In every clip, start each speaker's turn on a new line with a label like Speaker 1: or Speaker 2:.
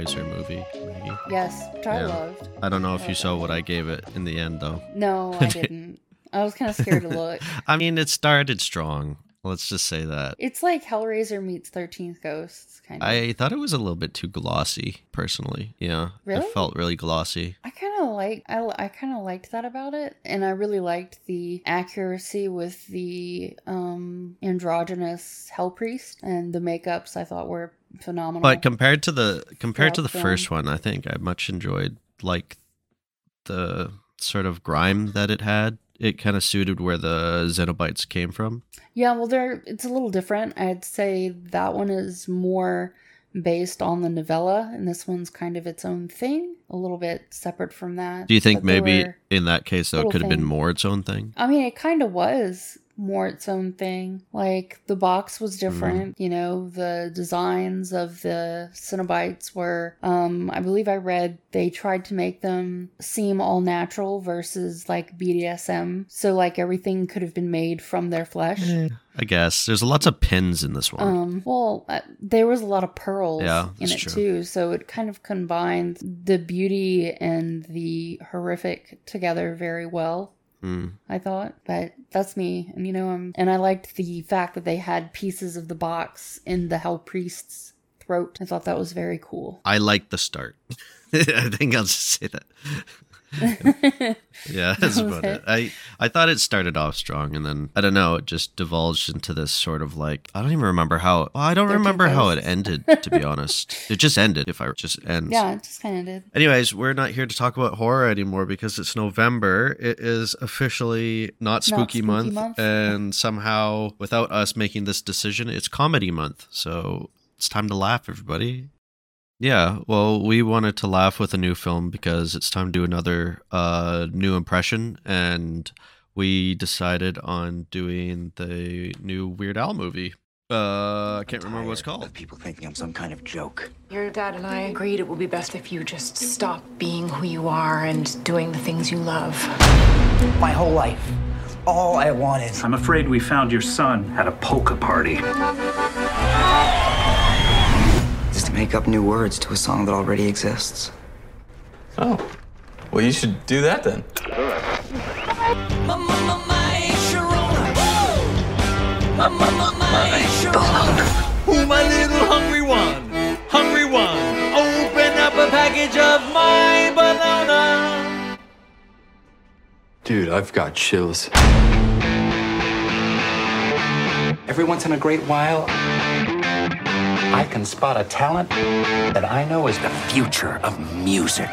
Speaker 1: watched that new Hellraiser movie. Maggie.
Speaker 2: Yes, which I
Speaker 1: Yeah.
Speaker 2: loved.
Speaker 1: I don't know if you saw what I gave it in the end, though.
Speaker 2: No, I didn't. I was kind of scared to look.
Speaker 1: I mean, it started strong. Let's just say that.
Speaker 2: It's like Hellraiser meets Thirteenth Ghosts, kind of. I,
Speaker 1: I thought it was a little bit too glossy, personally. Yeah,
Speaker 2: Really?
Speaker 1: it felt really glossy.
Speaker 2: I kind of like I, I kind of liked that about it, and I really liked the accuracy with the um androgynous hell priest and the makeups. I thought were phenomenal.
Speaker 1: But compared to the compared to the
Speaker 2: Throughout
Speaker 1: first one, I think I much enjoyed like the sort of grime that it had. It kind of suited where the Cenobites came from.
Speaker 2: Yeah, well, there it's a little different. I'd say that one is more based on the novella, and this one's kind of its own thing, a little bit separate from that.
Speaker 1: Do you think maybe in that case though it could have been more its own thing?
Speaker 2: I mean, it kind of was more its own thing. Like the box
Speaker 1: Mm-hmm.
Speaker 2: was different, you know, the designs of the Cenobites were um I believe I read they tried to make them seem all natural versus like BDSM. So like everything could have been made from their flesh.
Speaker 1: I guess there's lots of pins in this one.
Speaker 2: Um, well, uh, there was a lot of pearls
Speaker 1: Yeah,
Speaker 2: in it
Speaker 1: true.
Speaker 2: too, so it kind of combined the beauty and the horrific together very well.
Speaker 1: Mm.
Speaker 2: I thought, but that's me, and you know, um, and I liked the fact that they had pieces of the box in the Hell Priest's throat. I thought that was very cool.
Speaker 1: I like the start. I think I'll just say that. Yeah, that's
Speaker 2: That
Speaker 1: about
Speaker 2: it.
Speaker 1: it. I I thought it started off strong, and then I don't know, it just divulged into this sort of like I don't even remember how. Well, I don't remember how it ended. To be honest, it just ended. If I just ends.
Speaker 2: yeah, it just kind of did.
Speaker 1: Anyways, we're not here to talk about horror anymore because it's November. It is officially not spooky,
Speaker 2: spooky
Speaker 1: month,
Speaker 2: month.
Speaker 1: and somehow, without us making this decision, it's comedy month. So it's time to laugh, everybody. Yeah, well, we wanted to laugh with a new film because it's time to do another uh, new impression, and we decided on doing the new Weird Al movie. Uh, I can't remember what it's called.
Speaker 3: People thinking I'm some kind of joke.
Speaker 4: Your dad and I agreed it would be best if you just stop being who you are and doing the things you love.
Speaker 3: My whole life, all I wanted.
Speaker 5: I'm afraid we found your son at a polka party.
Speaker 3: Is to make up new words to a song that already exists.
Speaker 6: Oh. Well, you should do that then.
Speaker 7: Who my little hungry one? Hungry one. Open up a package of my banana.
Speaker 6: Dude, I've got chills.
Speaker 3: Every once in a great while, I can spot a talent that I know is the future of music.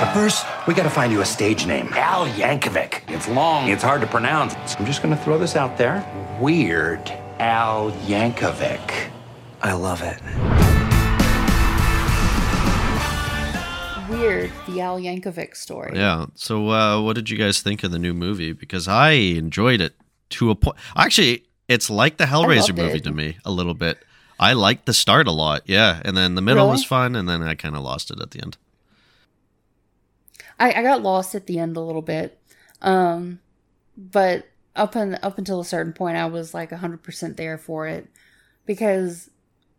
Speaker 3: But first, we gotta find you a stage name. Al Yankovic. It's long, it's hard to pronounce. So I'm just gonna throw this out there. Weird Al Yankovic. I love it.
Speaker 2: Weird, the Al Yankovic story.
Speaker 1: Yeah. So, uh, what did you guys think of the new movie? Because I enjoyed it to a point. Actually, it's like the Hellraiser movie
Speaker 2: it.
Speaker 1: to me a little bit. I liked the start a lot, yeah, and then the middle
Speaker 2: Really?
Speaker 1: was fun, and then I kind of lost it at the end.
Speaker 2: I, I got lost at the end a little bit, um, but up and up until a certain point, I was like hundred percent there for it because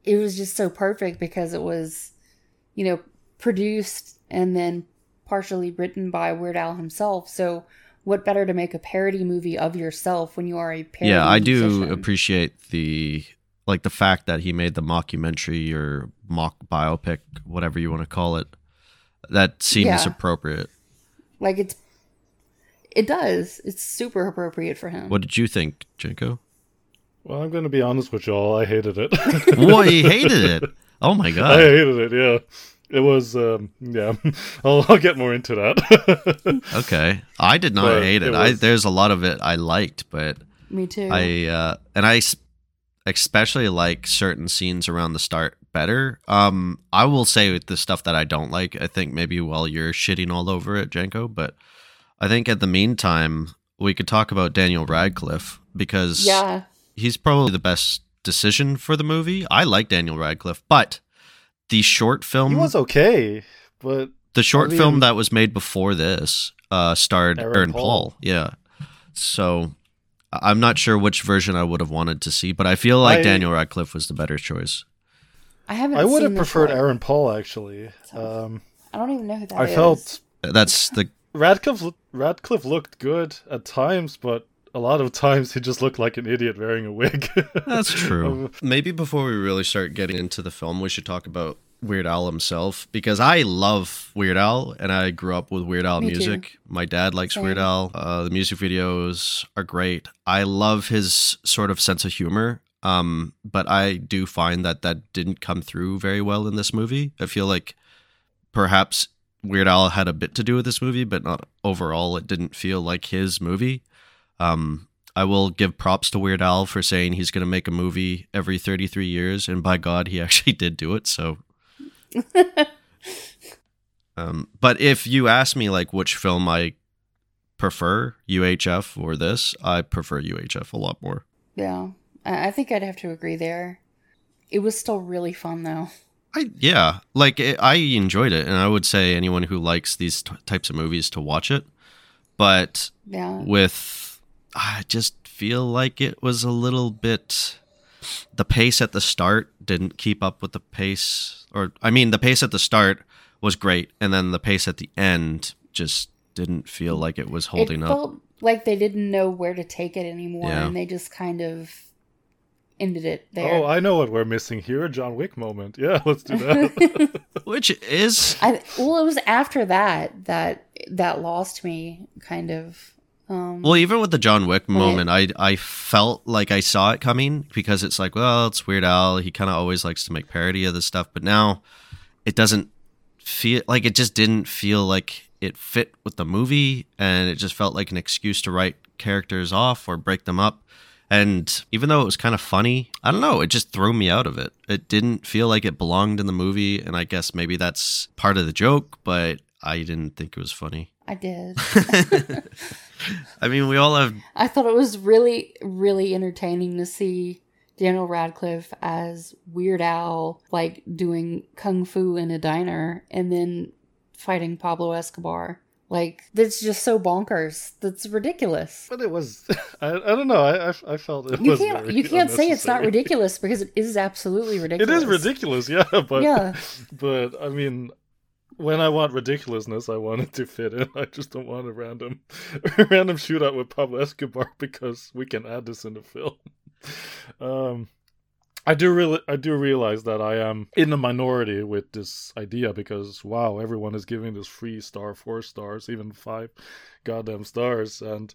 Speaker 2: it was just so perfect because it was, you know, produced and then partially written by Weird Al himself. So, what better to make a parody movie of yourself when you are a parody?
Speaker 1: yeah, I do
Speaker 2: musician?
Speaker 1: appreciate the like the fact that he made the mockumentary or mock biopic, whatever you want to call it. That seems
Speaker 2: Yeah.
Speaker 1: appropriate.
Speaker 2: like it's. It does. It's super appropriate for him.
Speaker 1: What did you think, Jenko?
Speaker 8: Well, I'm going to be honest with y'all. I hated it.
Speaker 1: What he hated it. Oh my god, I
Speaker 8: hated it. Yeah, it was. Um, yeah, I'll, I'll get more into that.
Speaker 1: Okay, I did not
Speaker 8: But
Speaker 1: hate it.
Speaker 8: it
Speaker 1: I there's a lot of it I liked, but
Speaker 2: Me too.
Speaker 1: I uh, and i especially like certain scenes around the start better. Um, I will say with the stuff that I don't like, I think maybe while you're shitting all over it, Jenko, but I think at the meantime we could talk about Daniel Radcliffe because
Speaker 2: yeah.
Speaker 1: he's probably the best decision for the movie. I like Daniel Radcliffe, but the short film
Speaker 8: he was okay, but
Speaker 1: the short
Speaker 8: I
Speaker 1: film that was made before this uh, starred
Speaker 8: Aaron
Speaker 1: Aaron,
Speaker 8: Paul.
Speaker 1: Paul. Yeah. So I- I'm not sure which version I would have wanted to see, but I feel like
Speaker 8: I-
Speaker 1: Daniel Radcliffe was the better choice.
Speaker 2: I haven't.
Speaker 8: I would have
Speaker 2: seen this
Speaker 8: preferred. Aaron Paul actually. Um,
Speaker 2: I don't even know who that
Speaker 8: I
Speaker 2: is.
Speaker 8: felt
Speaker 1: That's the
Speaker 8: Radcliffe Radcliffe looked good at times, but a lot of times he just looked like an idiot wearing a wig.
Speaker 1: That's true. Maybe before we really start getting into the film, we should talk about Weird Al himself because I love Weird Al and I grew up with Weird Al
Speaker 2: Me too.
Speaker 1: music. My dad likes
Speaker 2: Same.
Speaker 1: Weird Al. Uh, the music videos are great. I love his sort of sense of humor. Um, but I do find that that didn't come through very well in this movie. I feel like perhaps Weird Al had a bit to do with this movie, but not overall. It didn't feel like his movie. Um, I will give props to Weird Al for saying he's going to make a movie every 33 years, and by God, he actually did do it. So, um, but if you ask me like which film I prefer, UHF or this, I prefer UHF a lot more.
Speaker 2: Yeah, I think I'd have to agree there. It was still really fun though.
Speaker 1: I yeah, like it, I enjoyed it, and I would say anyone who likes these t- types of movies to watch it. But
Speaker 2: Yeah.
Speaker 1: with I just feel like it was a little bit the pace at the start didn't keep up with the pace or I mean the pace at the start was great and then the pace at the end just didn't feel like it was holding
Speaker 2: it
Speaker 1: up.
Speaker 2: felt like they didn't know where to take it anymore,
Speaker 1: Yeah.
Speaker 2: and they just kind of ended it there.
Speaker 8: oh, I know what we're missing here. A John Wick moment. Yeah, let's do that.
Speaker 1: Which is
Speaker 2: I well, it was after that that that lost me kind of. Um,
Speaker 1: Well, even with the John Wick moment, I I felt like I saw it coming because it's like, well, it's Weird Al. He kind of always likes to make parody of this stuff, but now it doesn't feel like it just didn't feel like it fit with the movie, and it just felt like an excuse to write characters off or break them up. And even though it was kind of funny, I don't know, it just threw me out of it. It didn't feel like it belonged in the movie, and I guess maybe that's part of the joke, but I didn't think it was funny.
Speaker 2: I did.
Speaker 1: I mean, we all have
Speaker 2: I thought it was really, really entertaining to see Daniel Radcliffe as Weird Al, like doing kung fu in a diner and then fighting Pablo Escobar. Like, that's just so bonkers. That's ridiculous.
Speaker 8: but it was. I, I don't know. I, I, I felt it
Speaker 2: You
Speaker 8: was.
Speaker 2: can't
Speaker 8: very
Speaker 2: you can't say it's not ridiculous because it is absolutely ridiculous.
Speaker 8: It is ridiculous, yeah, but
Speaker 2: Yeah.
Speaker 8: but I mean, when I want ridiculousness, I want it to fit in. I just don't want a random a random shootout with Pablo Escobar because we can add this in the film. Um, I do really I do realize that I am in the minority with this idea because wow, everyone is giving this three star, four stars, even five goddamn stars, and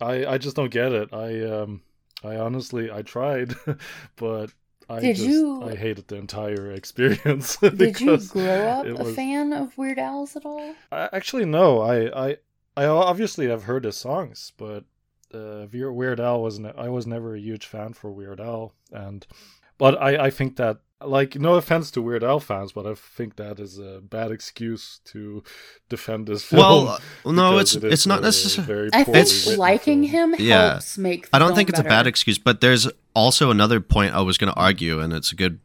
Speaker 8: I I just don't get it. I um I honestly I tried, but I
Speaker 2: Did
Speaker 8: just
Speaker 2: you-
Speaker 8: I hated the entire experience.
Speaker 2: Did you grow up
Speaker 8: it
Speaker 2: a
Speaker 8: was-
Speaker 2: fan of Weird Al's at all?
Speaker 8: I, actually, no. I, I, I obviously have heard his songs, but uh, Weird Weird Al wasn't. I was never a huge fan for Weird Al, and but I, I think that like no offense to Weird Al fans, but I think that is a bad excuse to defend this film.
Speaker 1: Well, uh, no, it's
Speaker 8: it is
Speaker 1: it's not
Speaker 8: a
Speaker 1: necessarily.
Speaker 2: I think
Speaker 8: written
Speaker 2: liking
Speaker 8: film.
Speaker 2: him
Speaker 1: Yeah.
Speaker 2: helps make. The
Speaker 1: I don't
Speaker 2: film
Speaker 1: think it's a bad excuse, but there's also another point I was going to argue, and it's a good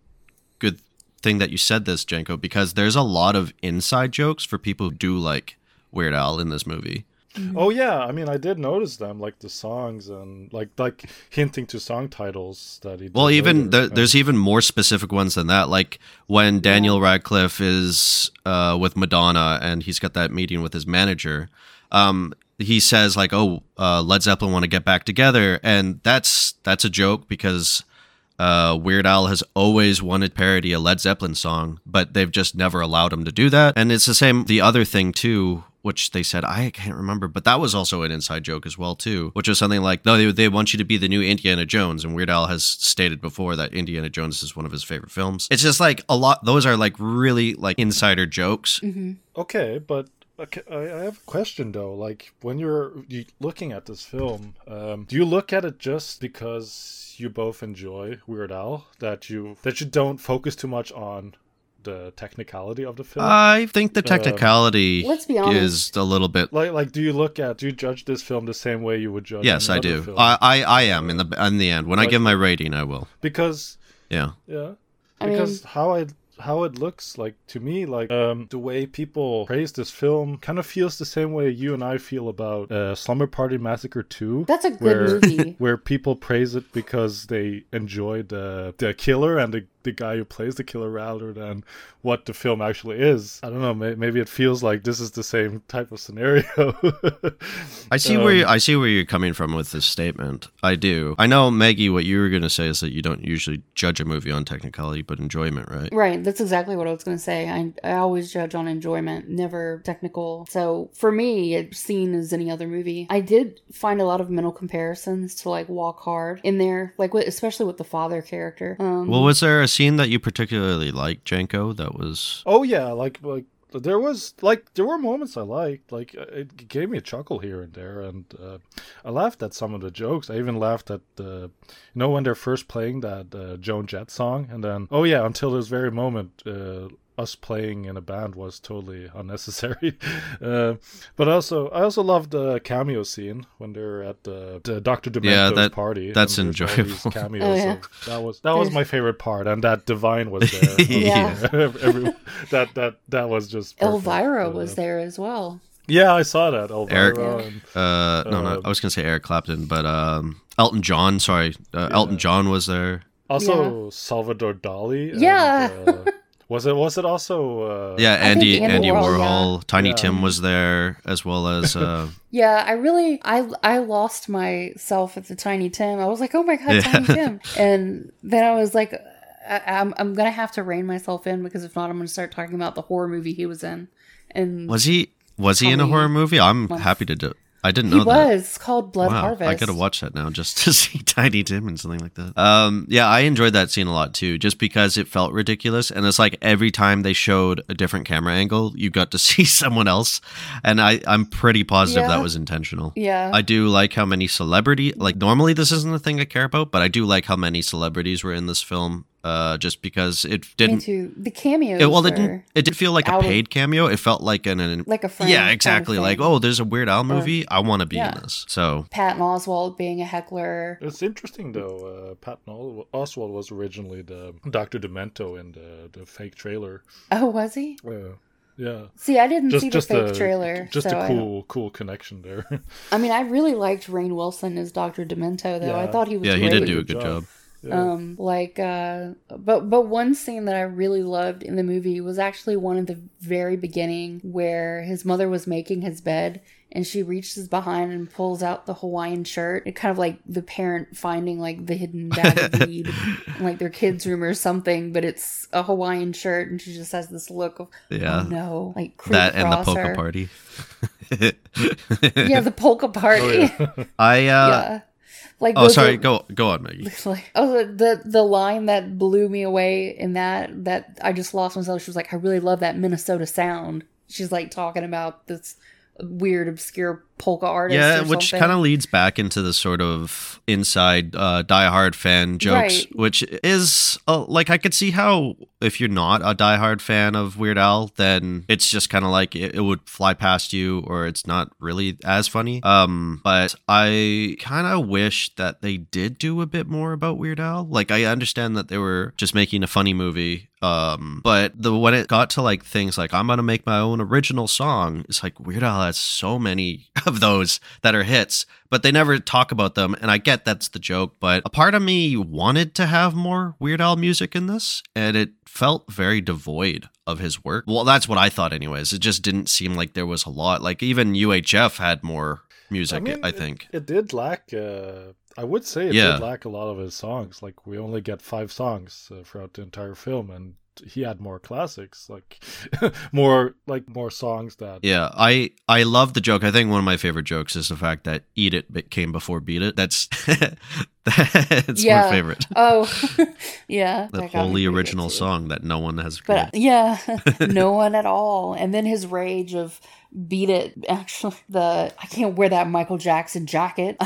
Speaker 1: good thing that you said this, Jenko, because there's a lot of inside jokes for people who do like Weird Al in this movie.
Speaker 8: Oh yeah, I mean I did notice them, like the songs and like like hinting to song titles that he.
Speaker 1: Well, even
Speaker 8: later,
Speaker 1: there,
Speaker 8: and-
Speaker 1: there's even more specific ones than that. Like when Daniel Radcliffe is uh, with Madonna and he's got that meeting with his manager. Um, he says like, "Oh, uh, Led Zeppelin want to get back together," and that's that's a joke because uh, Weird Al has always wanted parody a Led Zeppelin song, but they've just never allowed him to do that. And it's the same. The other thing too, which they said I can't remember, but that was also an inside joke as well too, which was something like, "No, they, they want you to be the new Indiana Jones," and Weird Al has stated before that Indiana Jones is one of his favorite films. It's just like a lot. Those are like really like insider jokes.
Speaker 8: Okay, but okay, I I have a question though. Like when you're looking at this film, um, do you look at it just because you both enjoy Weird Al that you that you don't focus too much on the technicality of the film?
Speaker 1: I think the technicality
Speaker 2: Let's be honest.
Speaker 1: is a little bit
Speaker 8: like like do you look at do you judge this film the same way you would judge?
Speaker 1: Yes, I do.
Speaker 8: film?
Speaker 1: I, I, I am in the in the end. When I give my rating, I will.
Speaker 8: because
Speaker 1: Yeah.
Speaker 8: Yeah.
Speaker 2: I
Speaker 8: Because
Speaker 2: mean-
Speaker 8: how I how it looks like to me, like um, the way people praise this film, kind of feels the same way you and I feel about uh, Slumber Party Massacre Two.
Speaker 2: That's a good
Speaker 8: where,
Speaker 2: movie.
Speaker 8: where people praise it because they enjoy the the killer and the the guy who plays the killer rather than what the film actually is. I don't know. May, maybe it feels like this is the same type of scenario.
Speaker 1: I see
Speaker 8: Um,
Speaker 1: where you, I see where you're coming from with this statement. I do. I know Maggie. What you were going to say is that you don't usually judge a movie on technicality, but enjoyment, right?
Speaker 2: Right, that's exactly what I was going to say. I, I always judge on enjoyment, never technical. So for me, it's seen as any other movie. I did find a lot of mental comparisons to like Walk Hard in there, like with, especially with the father character. Um,
Speaker 1: Well, was there a scene that you particularly liked, Janko? That was
Speaker 8: Oh yeah, like like there was like there were moments I liked. Like uh, it gave me a chuckle here and there, and uh, I laughed at some of the jokes. I even laughed at the, you know, when they're first playing that uh, Joan Jett song, and then oh yeah, until this very moment. Uh, us playing in a band was totally unnecessary, uh, but also I also loved the cameo scene when they're at the, the Doctor Demento's
Speaker 1: Yeah, that-
Speaker 8: party.
Speaker 1: that's
Speaker 8: and there's all these
Speaker 1: enjoyable.
Speaker 8: Cameos,
Speaker 2: Oh, yeah.
Speaker 8: so that was that was my favorite part, and that Divine was there. I
Speaker 2: Yeah.
Speaker 8: every, that that that was just perfect.
Speaker 2: Elvira
Speaker 8: Uh,
Speaker 2: was there as well.
Speaker 8: Yeah, I saw that Elvira.
Speaker 1: Eric.
Speaker 8: and-
Speaker 1: uh no, no.
Speaker 8: Um,
Speaker 1: I was going to say Eric Clapton, but um Elton John. Sorry, uh, Elton John was there.
Speaker 8: also Salvador Dali. and,
Speaker 2: Yeah.
Speaker 8: Was it was it also? Uh,
Speaker 1: Yeah, Andy
Speaker 2: Andy
Speaker 1: Andy
Speaker 2: Warhol,
Speaker 1: Warhol, Tiny
Speaker 8: Yeah.
Speaker 1: Tim was there as well as uh,
Speaker 2: Yeah, I really, I, I lost myself at the Tiny Tim. I was like, oh my god,
Speaker 1: Yeah.
Speaker 2: Tiny Tim, and then I was like, I, I'm, I'm gonna have to rein myself in because if not, I'm gonna start talking about the horror movie he was in. And
Speaker 1: was he was he in a horror movie? I'm
Speaker 2: Month.
Speaker 1: happy to do. I didn't
Speaker 2: he
Speaker 1: know that.
Speaker 2: was called Blood
Speaker 1: wow,
Speaker 2: Harvest.
Speaker 1: I gotta watch that now just to see Tiny Tim and something like that. Um, yeah, I enjoyed that scene a lot too, just because it felt ridiculous, and it's like every time they showed a different camera angle, you got to see someone else, and I I'm pretty positive
Speaker 2: Yeah.
Speaker 1: that was intentional.
Speaker 2: Yeah,
Speaker 1: I do like how many celebrity like normally this isn't a thing I care about, but I do like how many celebrities were in this film. Uh, just because it didn't.
Speaker 2: too. The cameos.
Speaker 1: It, well, it didn't. It did feel like a
Speaker 2: out of-
Speaker 1: paid cameo. It felt like an, an
Speaker 2: like a friend.
Speaker 1: yeah,
Speaker 2: kind of
Speaker 1: exactly. Like oh, there's a Weird Al movie. I want to be
Speaker 2: yeah.
Speaker 1: in this. So
Speaker 2: Patton Oswalt being a heckler.
Speaker 8: It's interesting though. Uh, Patton Os- Oswalt was originally the Doctor Demento in the the fake trailer.
Speaker 2: Oh, was he?
Speaker 8: Uh, yeah,
Speaker 2: See, I didn't
Speaker 8: just
Speaker 2: see the
Speaker 8: just
Speaker 2: fake
Speaker 8: a
Speaker 2: trailer.
Speaker 8: just
Speaker 2: so
Speaker 8: a
Speaker 2: I don't-
Speaker 8: cool cool connection there.
Speaker 2: I mean, I really liked Rainn Wilson as Doctor Demento, though. I thought he was
Speaker 1: yeah, he
Speaker 2: great.
Speaker 1: did do a
Speaker 8: Good
Speaker 1: good
Speaker 8: job. Yeah.
Speaker 2: Um, like, uh, but but one scene that I really loved in the movie was actually one at the very beginning where his mother was making his bed and she reaches behind and pulls out the Hawaiian shirt. It kind of like the parent finding like the hidden bag of weed in like their kid's room or something, but it's a Hawaiian shirt and she just has this look of
Speaker 1: Yeah.
Speaker 2: oh no, like
Speaker 1: that and the polka
Speaker 2: her.
Speaker 1: party.
Speaker 2: Yeah, the polka party.
Speaker 1: I uh
Speaker 2: yeah. Like
Speaker 1: oh sorry,
Speaker 2: are-
Speaker 1: go go on, Maggie.
Speaker 2: Like oh the the line that blew me away in that that I just lost myself. She was like, I really love that Minnesota sound. She's like talking about this weird obscure polka artist.
Speaker 1: Yeah, which kind of leads back into the sort of inside uh, diehard fan jokes,
Speaker 2: Right.
Speaker 1: which is uh, like I could see how if you're not a diehard fan of Weird Al, then it's just kind of like it, it would fly past you, or it's not really as funny. Um, but I kind of wish that they did do a bit more about Weird Al. Like I understand that they were just making a funny movie. Um, but the when it got to like things like I'm gonna make my own original song, it's like Weird Al has so many of those that are hits, but they never talk about them. And I get that's the joke, but a part of me wanted to have more Weird Al music in this, and it felt very devoid of his work. Well, that's what I thought, anyways. It just didn't seem like there was a lot. Like even UHF had more music, I,
Speaker 8: mean, it-
Speaker 1: think.
Speaker 8: it, did lack. Uh, I would say it
Speaker 1: Yeah.
Speaker 8: did lack a lot of his songs. Like we only get five songs uh, throughout the entire film, and he had more classics, like more like more songs that.
Speaker 1: Yeah, I I love the joke. I think one of my favorite jokes is the fact that "Eat It" came before "Beat It." That's that's
Speaker 2: Yeah.
Speaker 1: my favorite.
Speaker 2: Oh, yeah.
Speaker 1: The
Speaker 2: that
Speaker 1: wholly original song that no one has
Speaker 2: But
Speaker 1: created.
Speaker 2: yeah, no one at all. And then his rage of beat it. Actually, the I can't wear that Michael Jackson jacket.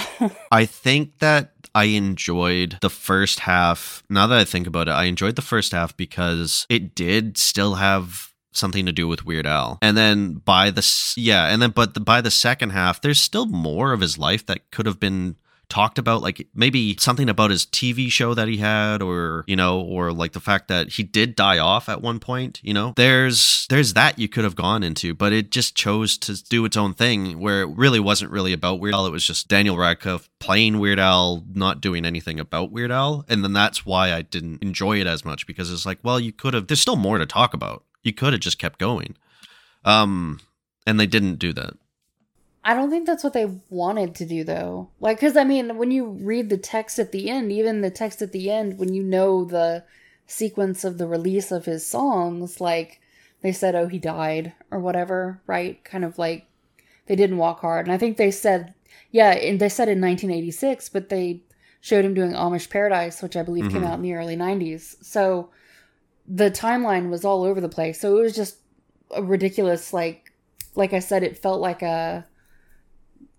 Speaker 1: I think that I enjoyed the first half. Now that I think about it, I enjoyed the first half because it did still have something to do with Weird Al. And then by the yeah, and then but the, by the second half, there's still more of his life that could have been talked about like maybe something about his TV show that he had or you know or like the fact that he did die off at one point you know? There's there's that you could have gone into but it just chose to do its own thing where it really wasn't really about Weird Al. It was just Daniel Radcliffe playing Weird Al not doing anything about Weird Al. And then that's why I didn't enjoy it as much because it's like well you could have there's still more to talk about. You could have just kept going. Um and they didn't do that
Speaker 2: I don't think that's what they wanted to do though. Like cuz I mean when you read the text at the end, even the text at the end when you know the sequence of the release of his songs like they said oh he died or whatever, right? Kind of like they didn't walk hard. And I think they said yeah, and they said in 1986, but they showed him doing Amish Paradise, which I believe mm-hmm. came out in the early 90s. So the timeline was all over the place. So it was just a ridiculous like like I said it felt like a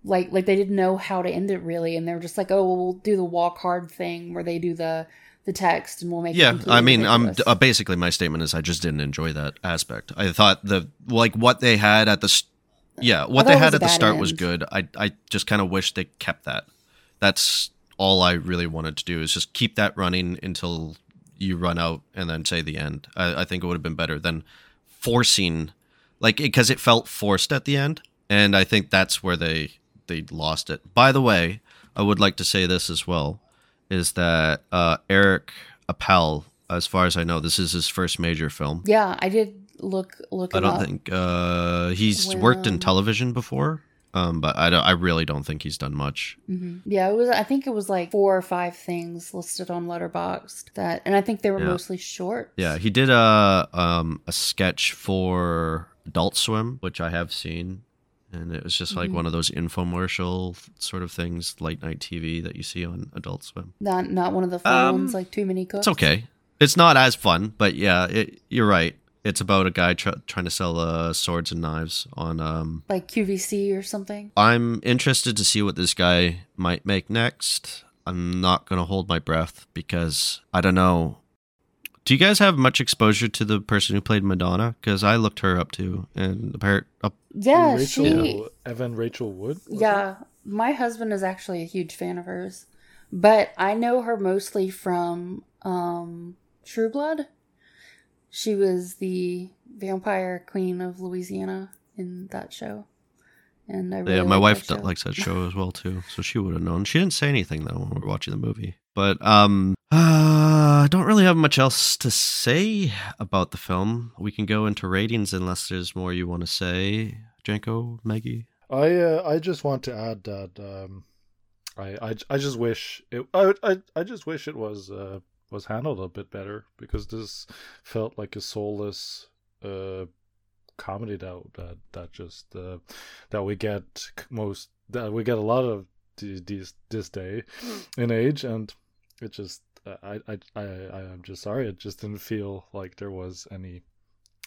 Speaker 2: like like they didn't know how to end it really. And they were just like oh well, we'll do the walk hard thing where they do the the text and we'll make
Speaker 1: yeah i mean ridiculous. i'm uh, basically my statement is i just didn't enjoy that aspect. I thought the like what they had at the yeah what they had at the start end. was good. I i just kind of wish they kept that. That's all i really wanted to do is just keep that running until you run out and then say the end. I, I think it would have been better than forcing like because it, it felt forced at the end. And i think that's where they they lost it. By the way, I would like to say this as well, is that uh, Eric Appel, as far as I know, this is his first major film.
Speaker 2: Yeah, I did look look.
Speaker 1: I don't think uh, he's when, worked in television before. Um, but I, don't, I really don't think he's done much.
Speaker 2: Mm-hmm. Yeah, it was. I think it was like four or five things listed on Letterboxd that, and I think they were yeah. mostly short.
Speaker 1: Yeah, he did a um a sketch for Adult Swim, which I have seen and it was just like mm-hmm. one of those infomercial sort of things, late night TV that you see on Adult Swim.
Speaker 2: Not not one of the fun um, ones like Too Many Cooks.
Speaker 1: It's okay. It's not as fun, but yeah, it, you're right. It's about a guy tr- trying to sell uh, swords and knives on um
Speaker 2: like QVC or something.
Speaker 1: I'm interested to see what this guy might make next. I'm not gonna hold my breath because I don't know do you guys have much exposure to the person who played Madonna? Because I looked her up too, and apparent.
Speaker 2: Yeah,
Speaker 8: Rachel,
Speaker 2: she.
Speaker 8: Evan Rachel Wood.
Speaker 2: Yeah, it? my husband is actually a huge fan of hers, but I know her mostly from um, True Blood. She was the vampire queen of Louisiana in that show. And I really
Speaker 1: yeah, my wife that likes that show as well too, so she would have known. She didn't say anything though when we were watching the movie. But um, uh, I don't really have much else to say about the film. We can go into ratings unless there's more you want to say, Janko, Maggie.
Speaker 8: I uh, I just want to add that um, I, I I just wish it I I, I just wish it was uh, was handled a bit better because this felt like a soulless uh comedy that that that just uh, that we get most that we get a lot of these this day hmm. in age and it just I I I I'm just sorry it just didn't feel like there was any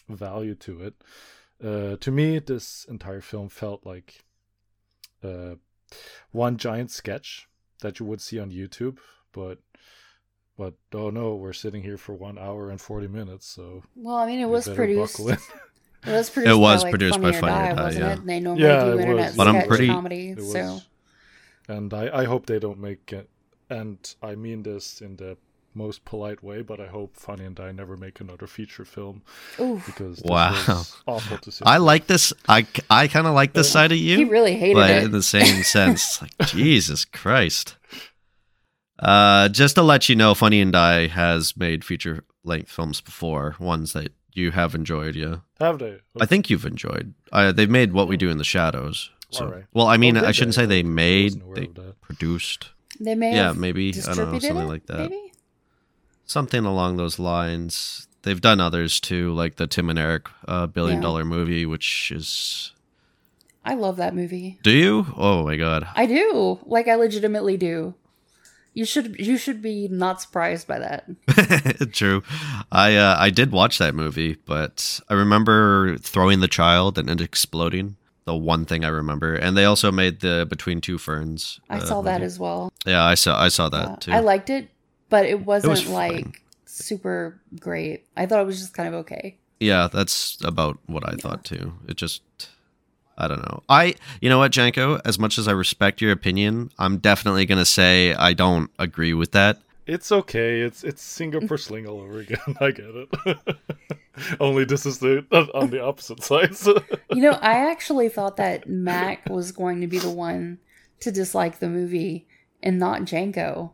Speaker 8: value to it. Uh, to me, this entire film felt like uh, one giant sketch that you would see on YouTube, but but oh no, we're sitting here for one hour and forty minutes. So
Speaker 2: well, I mean, it was produced. it was produced.
Speaker 1: It was
Speaker 2: by, like,
Speaker 1: produced
Speaker 2: Funny
Speaker 1: by Funny or Die,
Speaker 2: wasn't
Speaker 1: yeah.
Speaker 2: it? And they normally
Speaker 8: yeah,
Speaker 2: do internet
Speaker 8: was.
Speaker 1: But I'm pretty-
Speaker 2: comedy. So
Speaker 8: and I I hope they don't make it. And I mean this in the most polite way, but I hope Funny or Die never make another feature film
Speaker 2: Oof.
Speaker 8: because
Speaker 1: Wow.
Speaker 8: awful to see.
Speaker 1: I like this. I, I kind of like this side of you.
Speaker 2: he really hated
Speaker 1: but
Speaker 2: it.
Speaker 1: in the same sense, like Jesus Christ. Uh, just to let you know, Funny or Die has made feature length films before, ones that you have enjoyed. Yeah,
Speaker 8: Have they?
Speaker 1: I think you've enjoyed. Uh, they've made What We Do in the Shadows. So,
Speaker 8: Alright.
Speaker 1: well, I mean,
Speaker 8: Oh, did
Speaker 1: I shouldn't
Speaker 8: they?
Speaker 1: say they made. They produced
Speaker 2: They may
Speaker 1: Yeah, maybe. I don't know, something
Speaker 2: it,
Speaker 1: like that.
Speaker 2: Maybe
Speaker 1: something along those lines. They've done others too, like the Tim and Eric uh, billion
Speaker 2: Yeah.
Speaker 1: dollar movie, which is.
Speaker 2: I love that movie.
Speaker 1: Do you? Oh my god!
Speaker 2: I do. Like I legitimately do. You should you should be not surprised by that.
Speaker 1: True. I uh, I did watch that movie, but I remember throwing the child and it exploding. The one thing I remember, and they also made the Between Two Ferns.
Speaker 2: I
Speaker 1: uh,
Speaker 2: saw that
Speaker 1: movie.
Speaker 2: as well.
Speaker 1: Yeah, I saw I saw that
Speaker 2: Uh,
Speaker 1: too.
Speaker 2: I liked it, but it wasn't
Speaker 1: was
Speaker 2: like super great. I thought it was just kind of okay.
Speaker 1: yeah, that's about what I thought too. It just I don't know. I, you know what, Janko? As much as I respect your opinion, I'm definitely gonna say I don't agree with that.
Speaker 8: It's okay. It's it's Singapore Sling all over again. I get it. Only this is the on the opposite side.
Speaker 2: you know, I actually thought that Mac was going to be the one to dislike the movie and not Janko.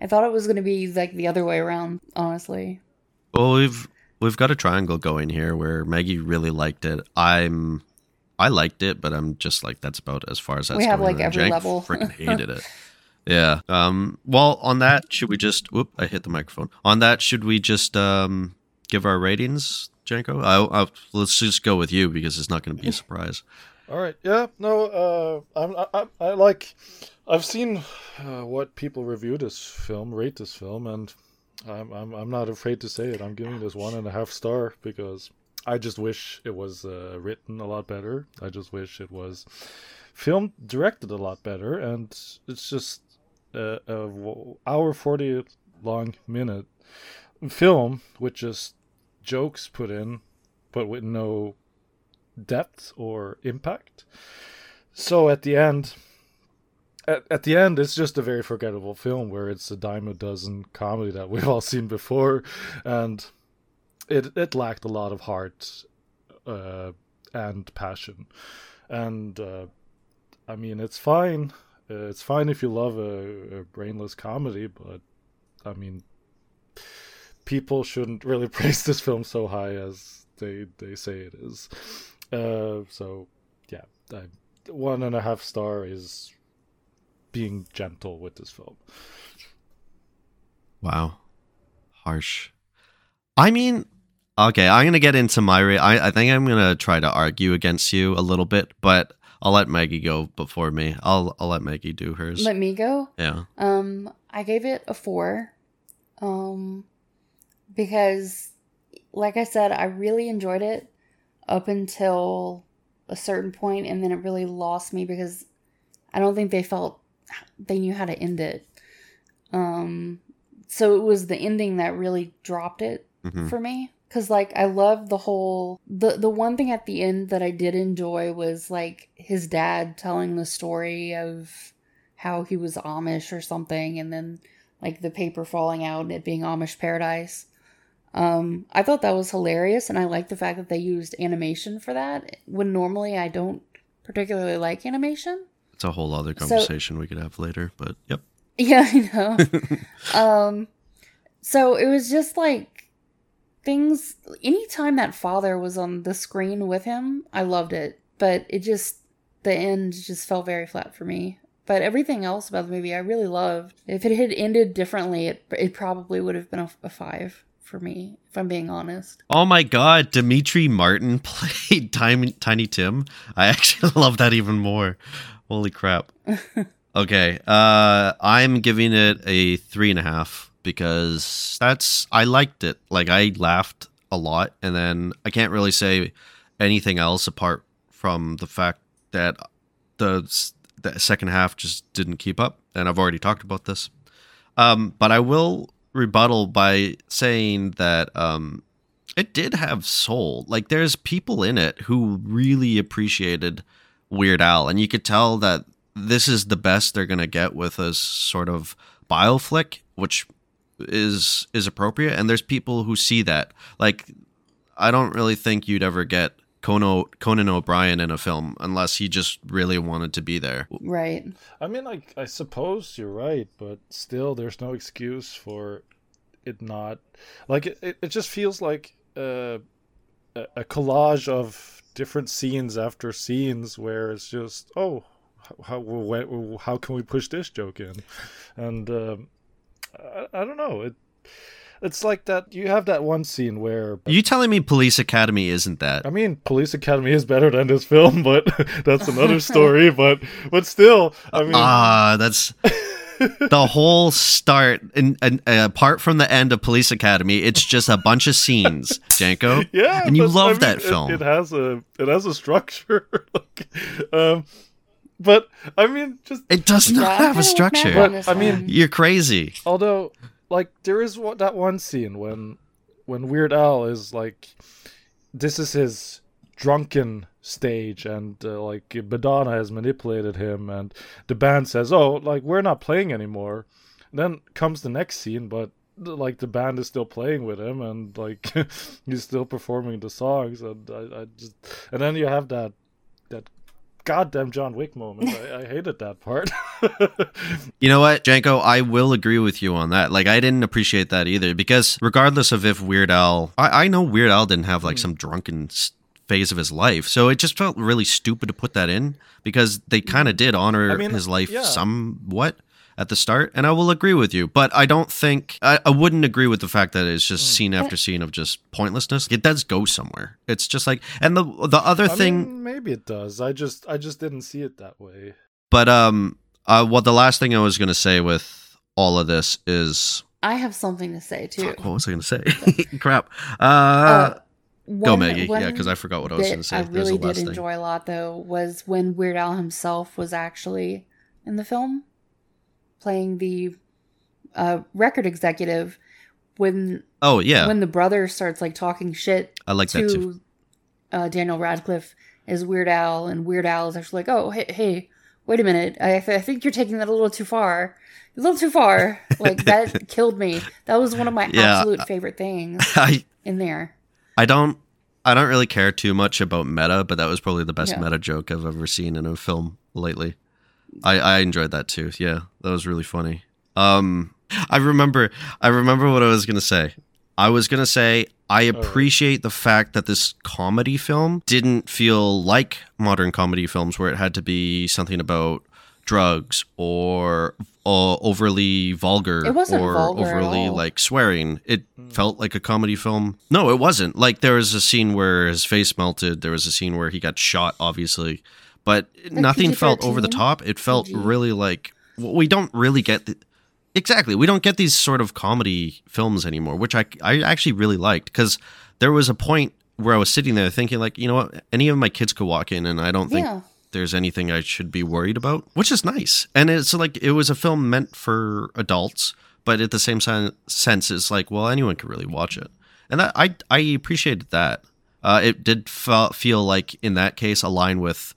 Speaker 2: I thought it was going to be like the other way around, honestly.
Speaker 1: Well, we've we've got a triangle going here where Maggie really liked it. I'm I liked it, but I'm just like that's about as far as that's
Speaker 2: We have,
Speaker 1: going.
Speaker 2: like,
Speaker 1: And
Speaker 2: every
Speaker 1: Jank
Speaker 2: level.
Speaker 1: Freaking hated it. Yeah. Um. Well, on that, should we just? Whoop! I hit the microphone. On that, should we just um give our ratings, Janko? I, I, let's just go with you because it's not going to be a surprise.
Speaker 8: All right. Yeah. No. Uh. I'm. I, I, I like. I've seen uh, what people review this film, rate this film, and I'm. I'm. I'm not afraid to say it. I'm giving this one and a half star because I just wish it was uh, written a lot better. I just wish it was filmed, directed a lot better, and it's just a, a hour forty long minute film with just jokes put in, but with no depth or impact. So at the end, at, at the end, it's just a very forgettable film where it's a dime a dozen comedy that we've all seen before, and it it lacked a lot of heart uh, and passion, and uh, I mean it's fine. Uh, it's fine if you love a, a brainless comedy, but I mean, people shouldn't really praise this film so high as they they say it is. Uh, so yeah, I, one and a half star is being gentle with this film.
Speaker 1: Wow, harsh. I mean, okay, I'm gonna get into my. Ra- I I think I'm gonna try to argue against you a little bit, but I'll let Maggie go before me. I'll I'll let Maggie do hers.
Speaker 2: Let me go.
Speaker 1: yeah.
Speaker 2: Um, I gave it a four. Um, because, like I said, I really enjoyed it up until a certain point, and then it really lost me because I don't think they felt they knew how to end it. Um, so it was the ending that really dropped it
Speaker 1: Mhm.
Speaker 2: for me. Cause like I love the whole the the one thing at the end that I did enjoy was like his dad telling the story of how he was Amish or something, and then like the paper falling out and it being Amish paradise. Um, I thought that was hilarious, and I like the fact that they used animation for that. When normally I don't particularly like animation.
Speaker 1: It's a whole other
Speaker 2: So-
Speaker 1: conversation we could have later, but yep.
Speaker 2: Yeah, I know. um, so it was just like things. Anytime that father was on the screen with him, I loved it. But it just the end just fell very flat for me. But everything else about the movie, I really loved. If it had ended differently, it it probably would have been a, a five for me. If I'm being honest.
Speaker 1: Oh my god, Demetri Martin played Tiny, Tiny Tim. I actually love that even more. Holy crap. Okay, uh, I'm giving it a three and a half because that's I liked it. Like I laughed a lot, and then I can't really say anything else apart from the fact that the the second half just didn't keep up, and I've already talked about this. Um, but I will rebuttal by saying that um, it did have soul. Like there's people in it who really appreciated Weird Al, and you could tell that this is the best they're gonna get with a sort of bioflick, which is is appropriate. And there's people who see that. Like I don't really think you'd ever get Conan, Conan O'Brien in a film unless he just really wanted to be there.
Speaker 2: Right.
Speaker 8: I mean, like, I suppose you're right, but still, there's no excuse for it not. Like it, it, it just feels like uh, a a collage of different scenes after scenes where it's just oh how how, how can we push this joke in, and um, I, I don't know it. It's like that. You have that one scene where
Speaker 1: you telling me Police Academy isn't that?
Speaker 8: I mean, Police Academy is better than this film, but that's another story. but but still, I mean,
Speaker 1: Ah, that's the whole start. And, and uh, apart from the end of Police Academy, it's just a bunch of scenes, Janko.
Speaker 8: yeah,
Speaker 1: and you love
Speaker 8: I mean,
Speaker 1: that
Speaker 8: it-
Speaker 1: film.
Speaker 8: It, has a it has a structure. like, um, but I mean, just
Speaker 1: It does not have a structure.
Speaker 2: Matt on this
Speaker 8: I mean.
Speaker 1: You're crazy.
Speaker 8: although like there is what that one scene when when Weird Al is like, this is his drunken stage and uh, like Madonna has manipulated him and the band says oh like we're not playing anymore then comes the next scene but like the band is still playing with him and like he's still performing the songs and I, I just and then you have that that goddamn John Wick moment I, I hated that part
Speaker 1: You know what, Janko? I will agree with you on that. Like, I didn't appreciate that either because, regardless of if Weird Al, I, I know Weird Al didn't have
Speaker 8: Hmm.
Speaker 1: like some drunken phase of his life, so it just felt really stupid to put that in because they kind of did honor
Speaker 8: Hmm. I mean,
Speaker 1: his life
Speaker 8: yeah.
Speaker 1: somewhat at the start, and I will agree with you. But I don't think I, I wouldn't agree with the fact that it's just scene after scene of just pointlessness. It does go somewhere. It's just like, and the the other
Speaker 8: I
Speaker 1: thing.
Speaker 8: mean, maybe it does I just I just didn't see it that way
Speaker 1: But um, uh, what the last thing I was gonna say with all of this is,
Speaker 2: I have something to say too.
Speaker 1: fuck, what was I gonna say? Crap. Uh,
Speaker 2: Uh,
Speaker 1: go
Speaker 2: one-
Speaker 1: Maggie. Yeah, because I forgot what I was gonna say.
Speaker 2: I really
Speaker 1: a last
Speaker 2: did
Speaker 1: thing.
Speaker 2: enjoy a lot though was when Weird Al himself was actually in the film, playing the uh, record executive. When
Speaker 1: Oh yeah,
Speaker 2: when the brother starts like talking shit
Speaker 1: I like that too.
Speaker 2: uh, Daniel Radcliffe as Weird Al, and Weird Al is actually like, "Oh, hey, hey wait a minute, I, I think you're taking that a little too far, a little too far." Like that killed me. That was one of my
Speaker 1: Yeah.
Speaker 2: absolute favorite things
Speaker 1: I
Speaker 2: in there.
Speaker 1: I don't I don't really care too much about meta, but that was probably the best
Speaker 2: Yeah.
Speaker 1: meta joke I've ever seen in a film lately. I I enjoyed that too. Yeah, that was really funny. Um, I remember I remember what I was gonna say. I was gonna say I appreciate the fact that this comedy film didn't feel like modern comedy films where it had to be something about drugs or uh, overly vulgar
Speaker 2: It wasn't
Speaker 1: or
Speaker 2: vulgar at
Speaker 1: overly
Speaker 2: all.
Speaker 1: like swearing. It felt like a comedy film. No, it wasn't. Like there was a scene where his face melted. There was a scene where he got shot, obviously, but nothing felt over the top. It felt
Speaker 2: PG.
Speaker 1: really like well, we don't really get the, exactly. We don't get these sort of comedy films anymore, which I I actually really liked because there was a point where I was sitting there thinking like, you know what, any of my kids could walk in, and I don't think
Speaker 2: Yeah.
Speaker 1: there's anything I should be worried about, which is nice. And it's like it was a film meant for adults, but at the same sen- sense, it's like, well, anyone could really watch it, and that, I I appreciated that. Uh, it did fe- feel like in that case align with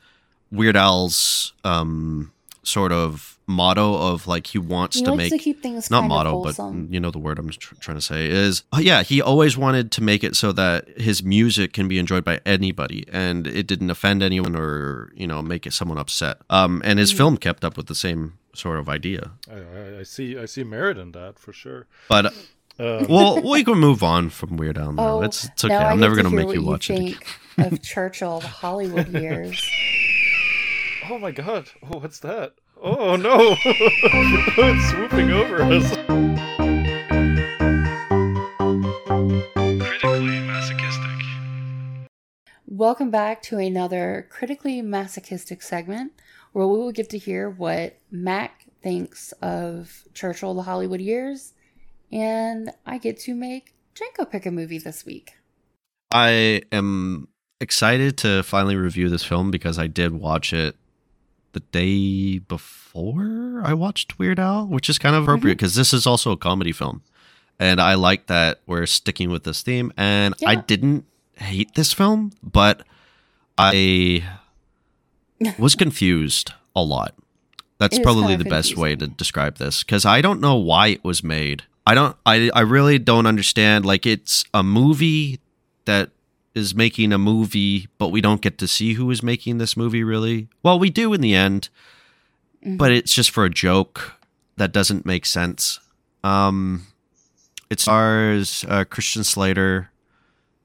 Speaker 1: Weird Al's um, sort of motto of like he wants
Speaker 2: He
Speaker 1: to
Speaker 2: likes
Speaker 1: make
Speaker 2: to keep things
Speaker 1: not
Speaker 2: kind of
Speaker 1: motto, but you know the word I'm tr- trying to say is oh, yeah. He always wanted to make it so that his music can be enjoyed by anybody, and it didn't offend anyone or you know make it someone upset. Um, and
Speaker 2: Mm-hmm.
Speaker 1: his film kept up with the same sort of idea.
Speaker 8: I, I, I see I see merit in that for sure
Speaker 1: But
Speaker 8: uh,
Speaker 1: well, we can move on from Weird Al now.
Speaker 2: Oh,
Speaker 1: it's it's okay.
Speaker 2: now I
Speaker 1: I'm never gonna make
Speaker 2: what
Speaker 1: you watch it.
Speaker 2: think of Churchill, the Hollywood years.
Speaker 8: oh my god. Oh what's that? Oh no. It's swooping over us. Critically masochistic.
Speaker 2: Welcome back to another critically masochistic segment where we will get to hear what Mac thinks of Churchill, the Hollywood years, and I get to make Janko pick a movie this week.
Speaker 1: I am excited to finally review this film because I did watch it the day before I watched Weird Al, which is kind of appropriate because this is also a comedy film. And I like that we're sticking with this theme. And I didn't hate this film, but I was confused a lot. That's probably the best way to describe this because I don't know why it was made. I don't. I I really don't understand. Like it's a movie that is making a movie, but we don't get to see who is making this movie. Really, well, we do in the end,
Speaker 2: Mm-hmm.
Speaker 1: but it's just for a joke that doesn't make sense. Um, it stars uh, Christian Slater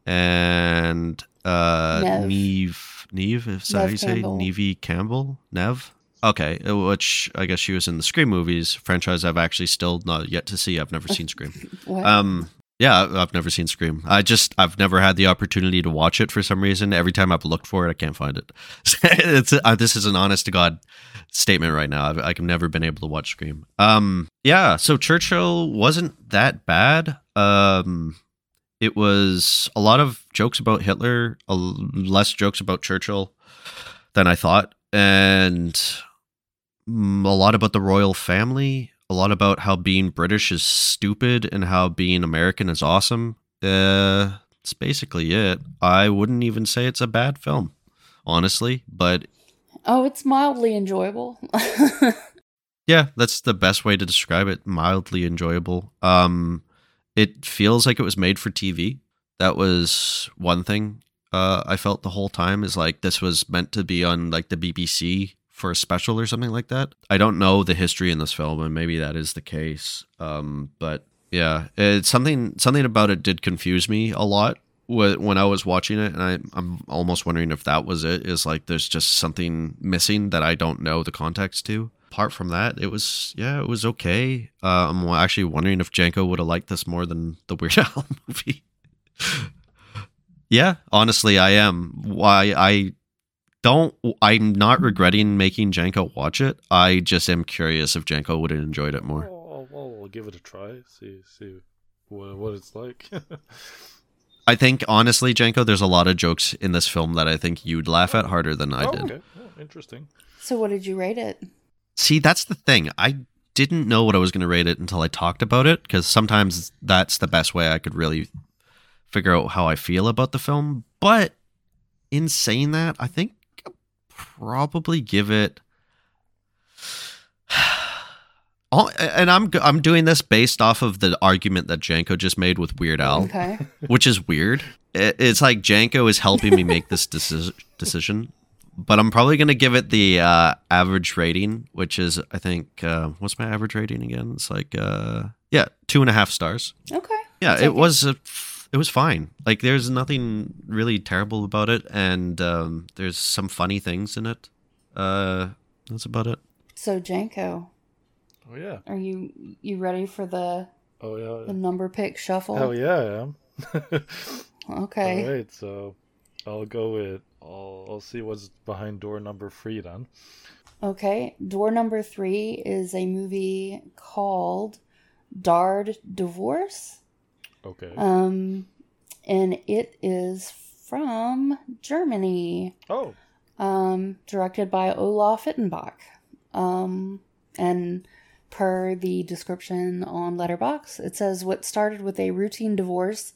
Speaker 1: and uh,
Speaker 2: Nev.
Speaker 1: Neve. Neve, is that how you say? Neve Campbell? Nev? Okay, uh, which I guess she was in the Scream movies franchise. I've actually still not yet to see. I've never seen Scream. Um, yeah, I've never seen Scream. I just I've never had the opportunity to watch it for some reason. Every time I've looked for it, I can't find it. it's uh, this is an honest to god statement right now. I've I've never been able to watch Scream. Um, yeah. So Churchill wasn't that bad. Um, it was a lot of jokes about Hitler, less jokes about Churchill than I thought, and mm, a lot about the royal family, a lot about how being British is stupid and how being American is awesome. Uh, that's basically it. I wouldn't even say it's a bad film. honestly. But
Speaker 2: Oh, it's mildly enjoyable.
Speaker 1: yeah, that's the best way to describe it. Mildly enjoyable. Um, it feels like it was made for TV. That was one thing uh, I felt the whole time is like this was meant to be on like the BBC for a special or something like that. I don't know the history in this film, and maybe that is the case. Um, but yeah, it's something something about it did confuse me a lot when I was watching it, and I, I'm almost wondering if that was it. Is like there's just something missing that I don't know the context to. Apart from that, it was yeah, it was okay. Uh, I'm actually wondering if Janko would have liked this more than the Weird Al movie. yeah, honestly, I am. Why I don't. I'm not regretting making Janko watch it. I just am curious if Janko would have enjoyed it more.
Speaker 8: I'll, I'll, I'll give it a try. See see what what it's like.
Speaker 1: I think honestly, Janko, there's a lot of jokes in this film that I think you'd laugh at harder than I
Speaker 8: oh,
Speaker 1: did.
Speaker 8: okay. Oh, interesting.
Speaker 2: so, what did you rate it?
Speaker 1: See, that's the thing. I didn't know what I was going to rate it until I talked about it because sometimes that's the best way I could really figure out how I feel about the film. But in saying that, I think I'll probably give it. Oh, and I'm I'm doing this based off of the argument that Janko just made with Weird Al,
Speaker 2: Okay.
Speaker 1: which is weird. It- It's like Janko is helping me make this deci- decision, but I'm probably going to give it the uh, average rating, which is I think uh, what's my average rating again? It's like uh, yeah, two and a half stars.
Speaker 2: Okay.
Speaker 1: Yeah, it
Speaker 2: okay.
Speaker 1: was a, it was fine. Like there's nothing really terrible about it, and um, there's some funny things in it. Uh, that's about it.
Speaker 2: So, Janko,
Speaker 8: Oh yeah.
Speaker 2: are you you ready for the
Speaker 8: Oh yeah.
Speaker 2: the number pick shuffle?
Speaker 8: Hell yeah, I am.
Speaker 2: Okay.
Speaker 8: All right, so I'll go with. I'll, I'll see what's behind door number three then.
Speaker 2: Okay. Door number three is a movie called Dard Divorce.
Speaker 8: Okay.
Speaker 2: Um, and it is from Germany.
Speaker 8: oh.
Speaker 2: um, directed by Olaf Ittenbach. Um, and per the description on Letterboxd, it says what started with a routine divorce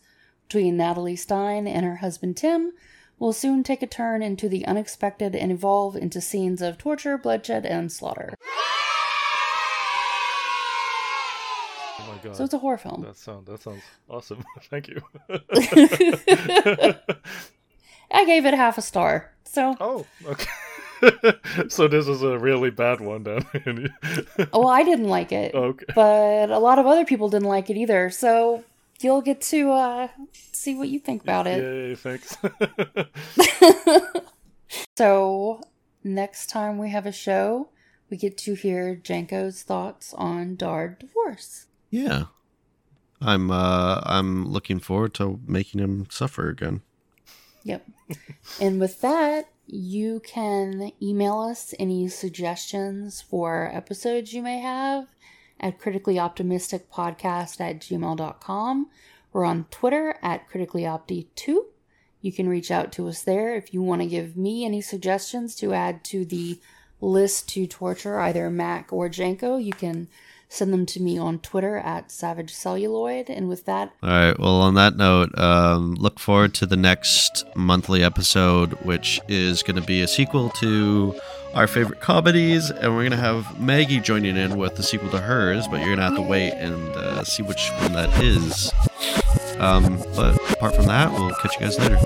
Speaker 2: between Natalie Stein and her husband Tim will soon take a turn into the unexpected and evolve into scenes of torture, bloodshed, and slaughter.
Speaker 8: God.
Speaker 2: So it's a horror film.
Speaker 8: That sound that sounds awesome. Thank you.
Speaker 2: I gave it half a star. So,
Speaker 8: oh, okay. so this is a really bad one then.
Speaker 2: well, I didn't like it.
Speaker 8: okay.
Speaker 2: but a lot of other people didn't like it either. So you'll get to uh, see what you think about it.
Speaker 8: Yay, thanks.
Speaker 2: So next time we have a show, we get to hear Janko's thoughts on Dard divorce.
Speaker 1: Yeah, I'm uh, I'm looking forward to making him suffer again.
Speaker 2: Yep. and with that, you can email us any suggestions for episodes you may have at criticallyoptimisticpodcast at gmail.com. We're on Twitter at criticallyopti2. You can reach out to us there if you want to give me any suggestions to add to the list to torture either Mac or Janko. You can send them to me on Twitter at Savage Celluloid. And with that,
Speaker 1: All right. Well, on that note, um, look forward to the next monthly episode, which is going to be a sequel to our favorite comedies, and we're going to have Maggie joining in with the sequel to hers. But you're going to have to wait and uh, see which one that is. Um, but apart from that, we'll catch you guys later.